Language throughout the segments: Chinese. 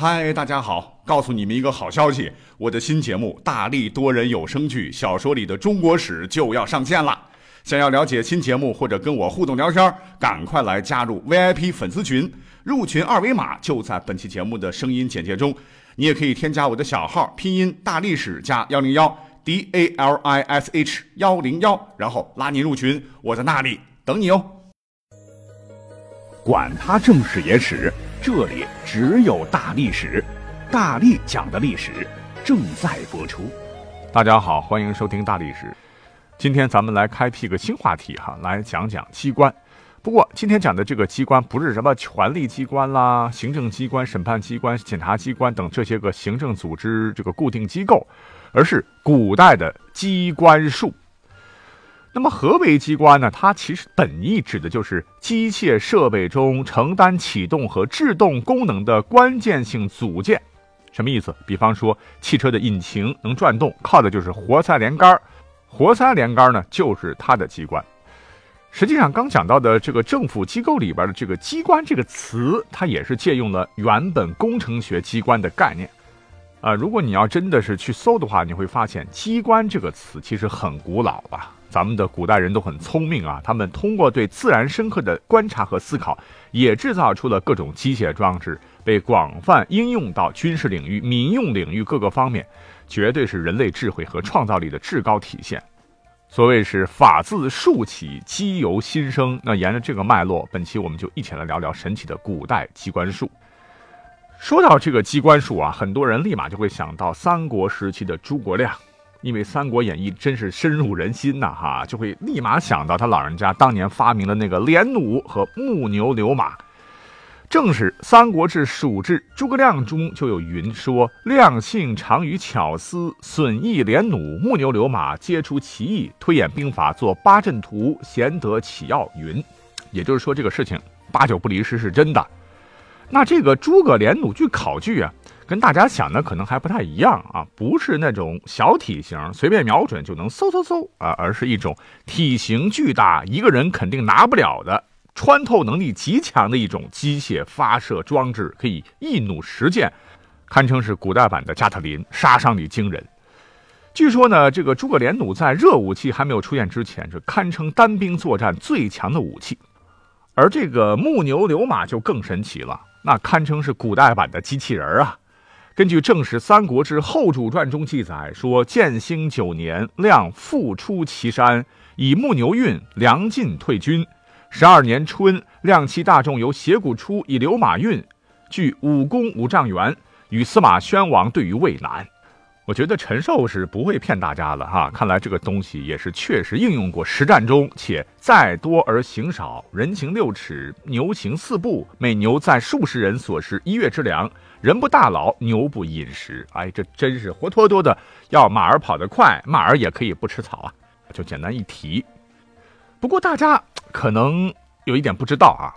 嗨，大家好！告诉你们一个好消息，我的新节目《大力多人有声剧小说里的中国史》就要上线了。想要了解新节目或者跟我互动聊天，赶快来加入 VIP 粉丝群，入群二维码就在本期节目的声音简介中。你也可以添加我的小号，拼音大历史加幺零幺 D A L I S H 幺零幺，然后拉你入群，我在那里等你哦。管他正史野史，这里只有大历史，大力讲的历史正在播出。大家好，欢迎收听大历史。今天咱们来开辟个新话题哈，来讲讲机关。不过今天讲的这个机关不是什么权力机关啦、行政机关、审判机关、检察机关等这些个行政组织这个固定机构，而是古代的机关术。那么何为机关呢？它其实本意指的就是机械设备中承担启动和制动功能的关键性组件。什么意思？比方说汽车的引擎能转动，靠的就是活塞连杆活塞连杆呢，就是它的机关。实际上，刚讲到的这个政府机构里边的这个“机关”这个词，它也是借用了原本工程学机关的概念。啊，如果你要真的是去搜的话，你会发现“机关”这个词其实很古老了。咱们的古代人都很聪明啊，他们通过对自然深刻的观察和思考，也制造出了各种机械装置，被广泛应用到军事领域、民用领域各个方面。绝对是人类智慧和创造力的至高体现。所谓是法自术起，机由心生。那沿着这个脉络，本期我们就一起来聊聊神奇的古代机关术。说到这个机关术啊，很多人立马就会想到三国时期的诸葛亮，因为《三国演义》真是深入人心呐，哈，就会立马想到他老人家当年发明的那个连弩和木牛流马。正是《三国志·蜀志·诸葛亮》中就有云说：“亮性长于巧思，损益连弩、木牛流马，皆出其意，推演兵法，作八阵图，贤得起要。”云，也就是说这个事情八九不离十是真的。那这个诸葛连弩据考据啊，跟大家想的可能还不太一样啊，不是那种小体型随便瞄准就能嗖嗖嗖啊，而是一种体型巨大，一个人肯定拿不了的。穿透能力极强的一种机械发射装置，可以一弩十箭，堪称是古代版的加特林，杀伤力惊人。据说呢，这个诸葛连弩在热武器还没有出现之前，是堪称单兵作战最强的武器。而这个木牛流马就更神奇了，那堪称是古代版的机器人啊。根据《正史三国志后主传》中记载说，建兴九年，亮复出祁山，以木牛运粮尽退军。十二年春，亮其大众由斜谷出，以流马运，据武功五丈原，与司马宣王对于渭南。我觉得陈寿是不会骗大家了哈，看来这个东西也是确实应用过实战中，且载多而行少，人行六尺，牛行四步，每牛载数十人所食一月之粮，人不大老，牛不饮食。哎，这真是活脱脱的要马儿跑得快，马儿也可以不吃草啊！就简单一提。不过大家。可能有一点不知道啊，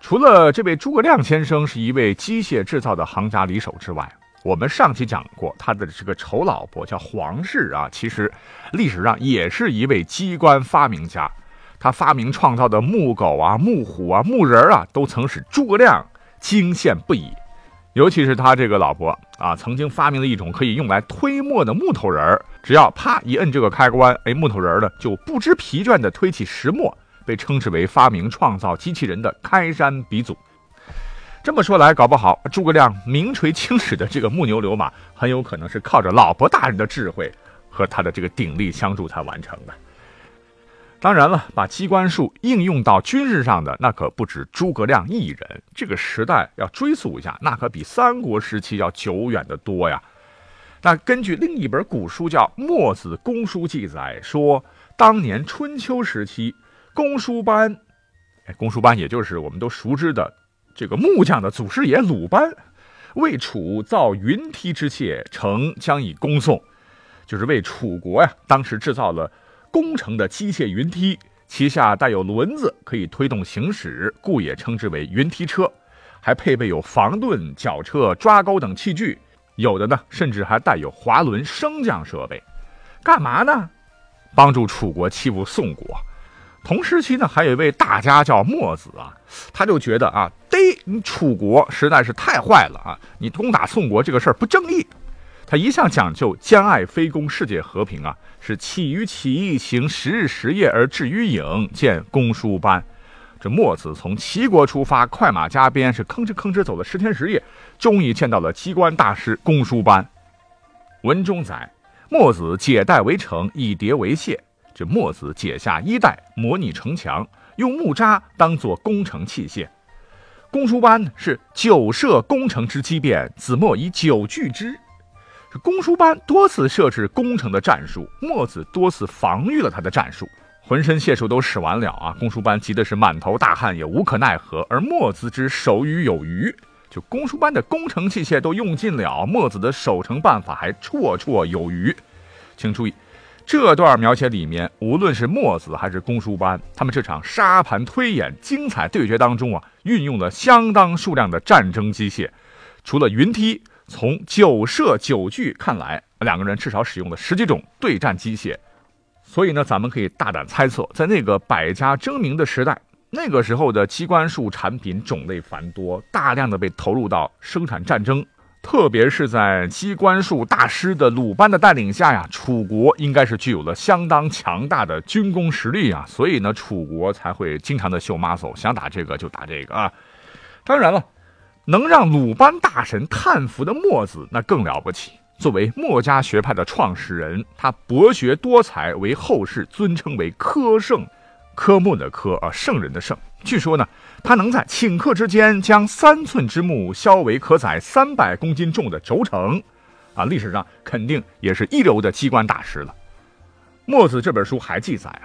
除了这位诸葛亮先生是一位机械制造的行家里手之外，我们上期讲过他的这个丑老婆叫黄氏啊，其实历史上也是一位机关发明家，他发明创造的木狗啊、木虎啊、木人啊，都曾使诸葛亮惊羡不已。尤其是他这个老婆啊，曾经发明了一种可以用来推磨的木头人儿只要啪一摁这个开关，哎，木头人儿呢就不知疲倦地推起石磨，被称之为发明创造机器人的开山鼻祖。这么说来，搞不好诸葛亮名垂青史的这个木牛流马，很有可能是靠着老婆大人的智慧和他的这个鼎力相助才完成的。当然了，把机关术应用到军事上的那可不止诸葛亮一人。这个时代要追溯一下，那可比三国时期要久远的多呀。那根据另一本古书叫《墨子公书》记载说，当年春秋时期，公输班，哎，公输班也就是我们都熟知的这个木匠的祖师爷鲁班，为楚造云梯之械，成将以恭送，就是为楚国呀，当时制造了。工程的机械云梯，旗下带有轮子，可以推动行驶，故也称之为云梯车。还配备有防盾、绞车、抓钩等器具，有的呢，甚至还带有滑轮升降设备。干嘛呢？帮助楚国欺负宋国。同时期呢，还有一位大家叫墨子啊，他就觉得啊，嘚，你楚国实在是太坏了啊，你攻打宋国这个事儿不正义。他一向讲究兼爱非攻，世界和平啊，是起于起义，行十日十夜而至于郢，见公输班。这墨子从齐国出发，快马加鞭，是吭哧吭哧走了十天十夜，终于见到了机关大师公输班。文中载，墨子解带为城，以叠为械。这墨子解下衣带，模拟城墙，用木渣当作攻城器械。公输班是九设攻城之机变，子墨以九拒之。公输班多次设置攻城的战术，墨子多次防御了他的战术，浑身解数都使完了啊！公输班急的是满头大汗，也无可奈何。而墨子之守于有余，就公输班的攻城器械都用尽了，墨子的守城办法还绰绰有余。请注意。这段描写里面，无论是墨子还是公输班，他们这场沙盘推演、精彩对决当中啊，运用了相当数量的战争机械。除了云梯，从九射九具看来，两个人至少使用了十几种对战机械。所以呢，咱们可以大胆猜测，在那个百家争鸣的时代，那个时候的机关术产品种类繁多，大量的被投入到生产战争。特别是在机关术大师的鲁班的带领下呀，楚国应该是具有了相当强大的军工实力啊，所以呢，楚国才会经常的秀 muscle，想打这个就打这个啊。当然了，能让鲁班大神叹服的墨子那更了不起。作为墨家学派的创始人，他博学多才，为后世尊称为科圣。科目的科啊，圣人的圣。据说呢，他能在顷刻之间将三寸之木削为可载三百公斤重的轴承，啊，历史上肯定也是一流的机关大师了。墨子这本书还记载啊，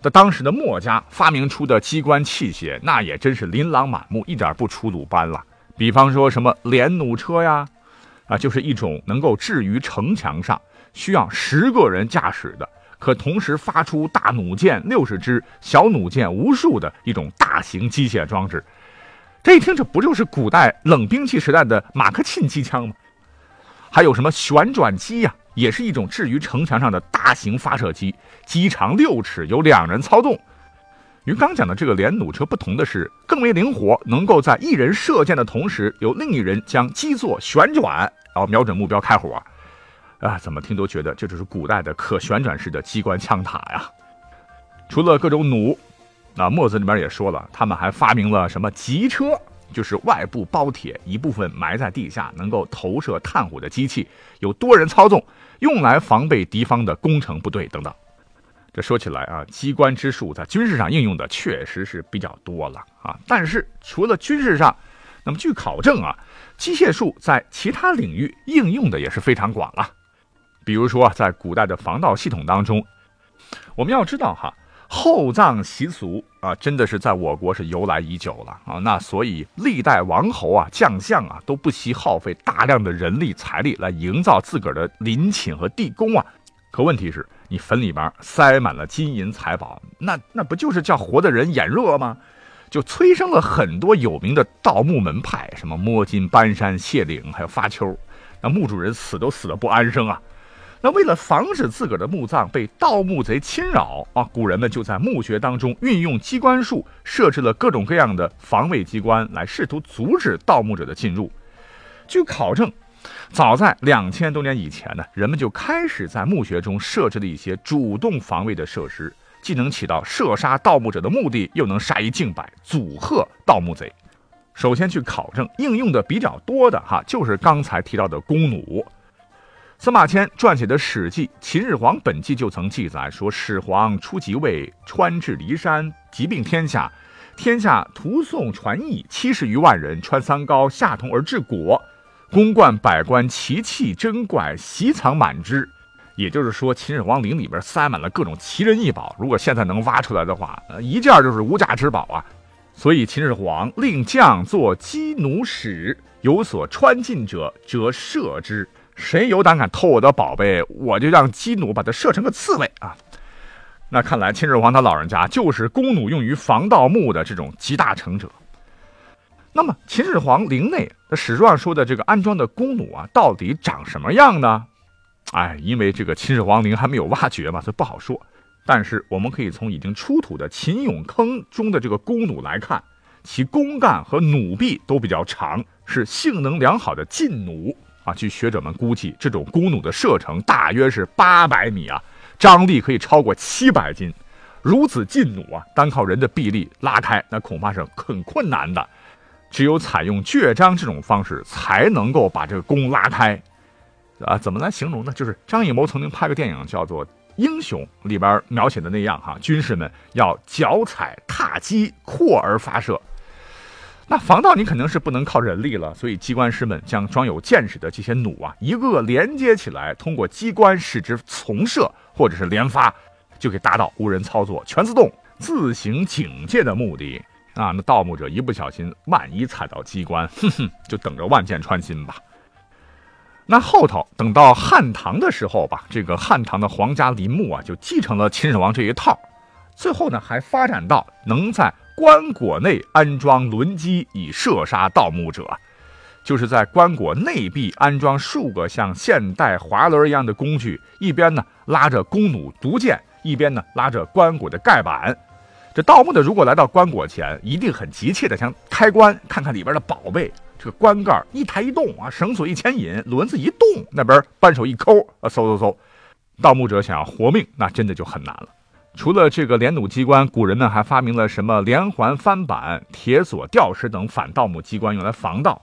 在当时的墨家发明出的机关器械，那也真是琳琅满目，一点不出鲁班了。比方说什么连弩车呀，啊，就是一种能够置于城墙上，需要十个人驾驶的。可同时发出大弩箭六十支、小弩箭无数的一种大型机械装置，这一听这不就是古代冷兵器时代的马克沁机枪吗？还有什么旋转机呀，也是一种置于城墙上的大型发射机，机长六尺，由两人操纵。与刚讲的这个连弩车不同的是，更为灵活，能够在一人射箭的同时，由另一人将机座旋转，然后瞄准目标开火。啊，怎么听都觉得这就是古代的可旋转式的机关枪塔呀！除了各种弩，那墨子里面也说了，他们还发明了什么急车，就是外部包铁，一部分埋在地下，能够投射炭火的机器，有多人操纵，用来防备敌方的攻城部队等等。这说起来啊，机关之术在军事上应用的确实是比较多了啊。但是除了军事上，那么据考证啊，机械术在其他领域应用的也是非常广啊。比如说，在古代的防盗系统当中，我们要知道哈，厚葬习俗啊，真的是在我国是由来已久了啊。那所以历代王侯啊、将相啊，都不惜耗费大量的人力财力来营造自个儿的陵寝和地宫啊。可问题是，你坟里边塞满了金银财宝，那那不就是叫活的人眼热吗？就催生了很多有名的盗墓门派，什么摸金搬山、卸岭，还有发丘，那墓主人死都死的不安生啊。那为了防止自个儿的墓葬被盗墓贼侵扰啊，古人们就在墓穴当中运用机关术，设置了各种各样的防卫机关，来试图阻止盗墓者的进入。据考证，早在两千多年以前呢，人们就开始在墓穴中设置了一些主动防卫的设施，既能起到射杀盗墓者的目的，又能杀一儆百，阻吓盗墓贼。首先去考证应用的比较多的哈，就是刚才提到的弓弩。司马迁撰写的《史记·秦始皇本纪》就曾记载说：“始皇初即位，穿至骊山，疾病天下，天下徒送传译七十余万人，穿三高，下同而治国，宫观百官奇器珍怪，席藏满之。”也就是说，秦始皇陵里边塞满了各种奇人异宝，如果现在能挖出来的话，呃，一件就是无价之宝啊。所以秦始皇令将作机弩使，有所穿进者，则射之。谁有胆敢偷我的宝贝，我就让机弩把它射成个刺猬啊！那看来秦始皇他老人家就是弓弩用于防盗墓的这种集大成者。那么秦始皇陵内的史书上说的这个安装的弓弩啊，到底长什么样呢？哎，因为这个秦始皇陵还没有挖掘嘛，所以不好说。但是我们可以从已经出土的秦俑坑中的这个弓弩来看，其弓杆和弩臂都比较长，是性能良好的劲弩啊。据学者们估计，这种弓弩的射程大约是八百米啊，张力可以超过七百斤。如此劲弩啊，单靠人的臂力拉开，那恐怕是很困难的。只有采用倔张这种方式，才能够把这个弓拉开。啊，怎么来形容呢？就是张艺谋曾经拍个电影叫做《英雄》，里边描写的那样哈，军士们要脚踩踏机，扩而发射。那防盗你肯定是不能靠人力了，所以机关师们将装有箭矢的这些弩啊，一个个连接起来，通过机关使之从射或者是连发，就可以达到无人操作、全自动、自行警戒的目的啊。那盗墓者一不小心，万一踩到机关，哼哼，就等着万箭穿心吧。那后头等到汉唐的时候吧，这个汉唐的皇家陵墓啊，就继承了秦始皇这一套，最后呢还发展到能在棺椁内安装轮机以射杀盗墓者，就是在棺椁内壁安装数个像现代滑轮一样的工具，一边呢拉着弓弩毒箭，一边呢拉着棺椁的盖板。这盗墓的如果来到棺椁前，一定很急切的想开棺看看里边的宝贝。这个棺盖一抬一动啊，绳索一牵引，轮子一动，那边扳手一抠啊，嗖嗖嗖，盗墓者想要活命，那真的就很难了。除了这个连弩机关，古人们还发明了什么连环翻板、铁锁吊石等反盗墓机关，用来防盗。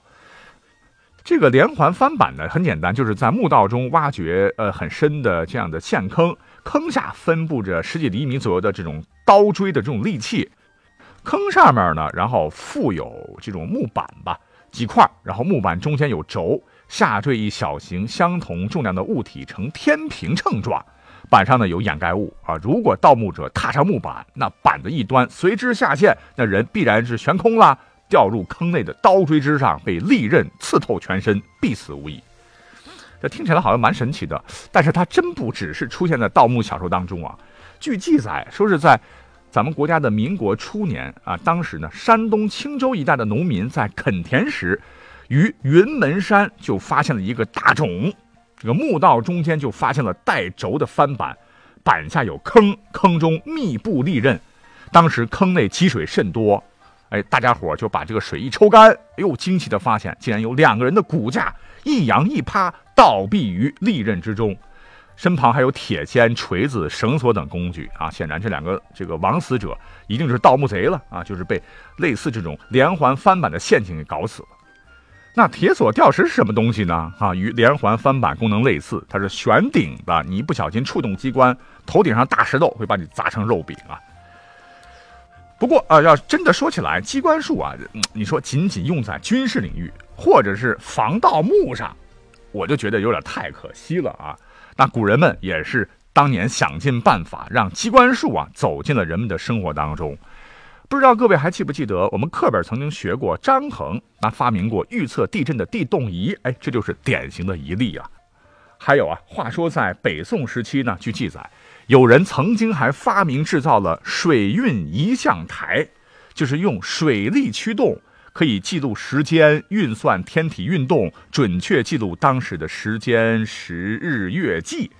这个连环翻板呢，很简单，就是在墓道中挖掘呃很深的这样的陷坑，坑下分布着十几厘米左右的这种刀锥的这种利器，坑上面呢，然后附有这种木板吧。几块，然后木板中间有轴，下坠一小型相同重量的物体，呈天平秤状。板上呢有掩盖物啊，如果盗墓者踏上木板，那板的一端随之下陷，那人必然是悬空了，掉入坑内的刀锥之上，被利刃刺透全身，必死无疑。这听起来好像蛮神奇的，但是它真不只是出现在盗墓小说当中啊。据记载，说是在。咱们国家的民国初年啊，当时呢，山东青州一带的农民在垦田时，于云门山就发现了一个大冢，这个墓道中间就发现了带轴的翻板，板下有坑，坑中密布利刃。当时坑内积水甚多，哎，大家伙就把这个水一抽干，哎呦，惊奇的发现竟然有两个人的骨架一仰一趴倒毙于利刃之中。身旁还有铁锨、锤子、绳索等工具啊！显然，这两个这个枉死者一定是盗墓贼了啊！就是被类似这种连环翻板的陷阱给搞死了。那铁锁吊石是什么东西呢？啊，与连环翻板功能类似，它是悬顶的，你一不小心触动机关，头顶上大石头会把你砸成肉饼啊！不过啊，要真的说起来，机关术啊，你说仅仅用在军事领域或者是防盗墓上，我就觉得有点太可惜了啊！那古人们也是当年想尽办法让机关术啊走进了人们的生活当中。不知道各位还记不记得，我们课本曾经学过张衡，那发明过预测地震的地动仪，哎，这就是典型的一例啊。还有啊，话说在北宋时期呢，据记载，有人曾经还发明制造了水运仪象台，就是用水力驱动。可以记录时间、运算天体运动，准确记录当时的时间、时日、月季，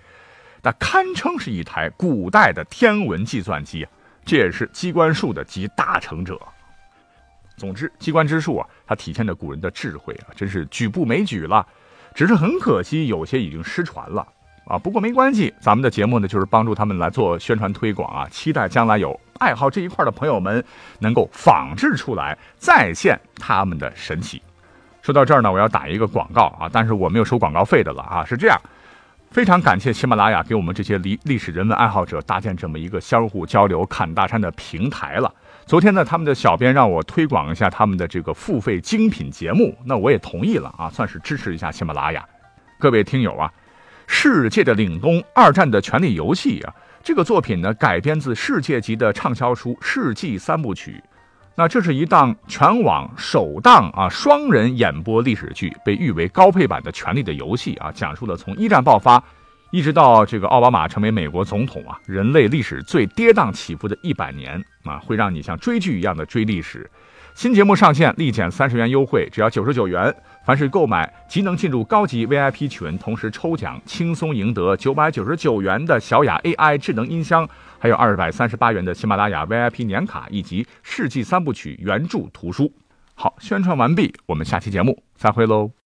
那堪称是一台古代的天文计算机啊。这也是机关术的集大成者。总之，机关之术啊，它体现着古人的智慧啊，真是举步枚举了。只是很可惜，有些已经失传了。啊，不过没关系，咱们的节目呢，就是帮助他们来做宣传推广啊。期待将来有爱好这一块的朋友们能够仿制出来，再现他们的神奇。说到这儿呢，我要打一个广告啊，但是我没有收广告费的了啊。是这样，非常感谢喜马拉雅给我们这些历历史人文爱好者搭建这么一个相互交流、侃大山的平台了。昨天呢，他们的小编让我推广一下他们的这个付费精品节目，那我也同意了啊，算是支持一下喜马拉雅。各位听友啊。世界的凛冬，二战的权力游戏啊，这个作品呢改编自世界级的畅销书《世纪三部曲》。那这是一档全网首档啊双人演播历史剧，被誉为高配版的《权力的游戏》啊，讲述了从一战爆发，一直到这个奥巴马成为美国总统啊，人类历史最跌宕起伏的一百年啊，会让你像追剧一样的追历史。新节目上线立减三十元优惠，只要九十九元。凡是购买即能进入高级 VIP 群，同时抽奖，轻松赢得九百九十九元的小雅 AI 智能音箱，还有二百三十八元的喜马拉雅 VIP 年卡以及世纪三部曲原著图书。好，宣传完毕，我们下期节目再会喽。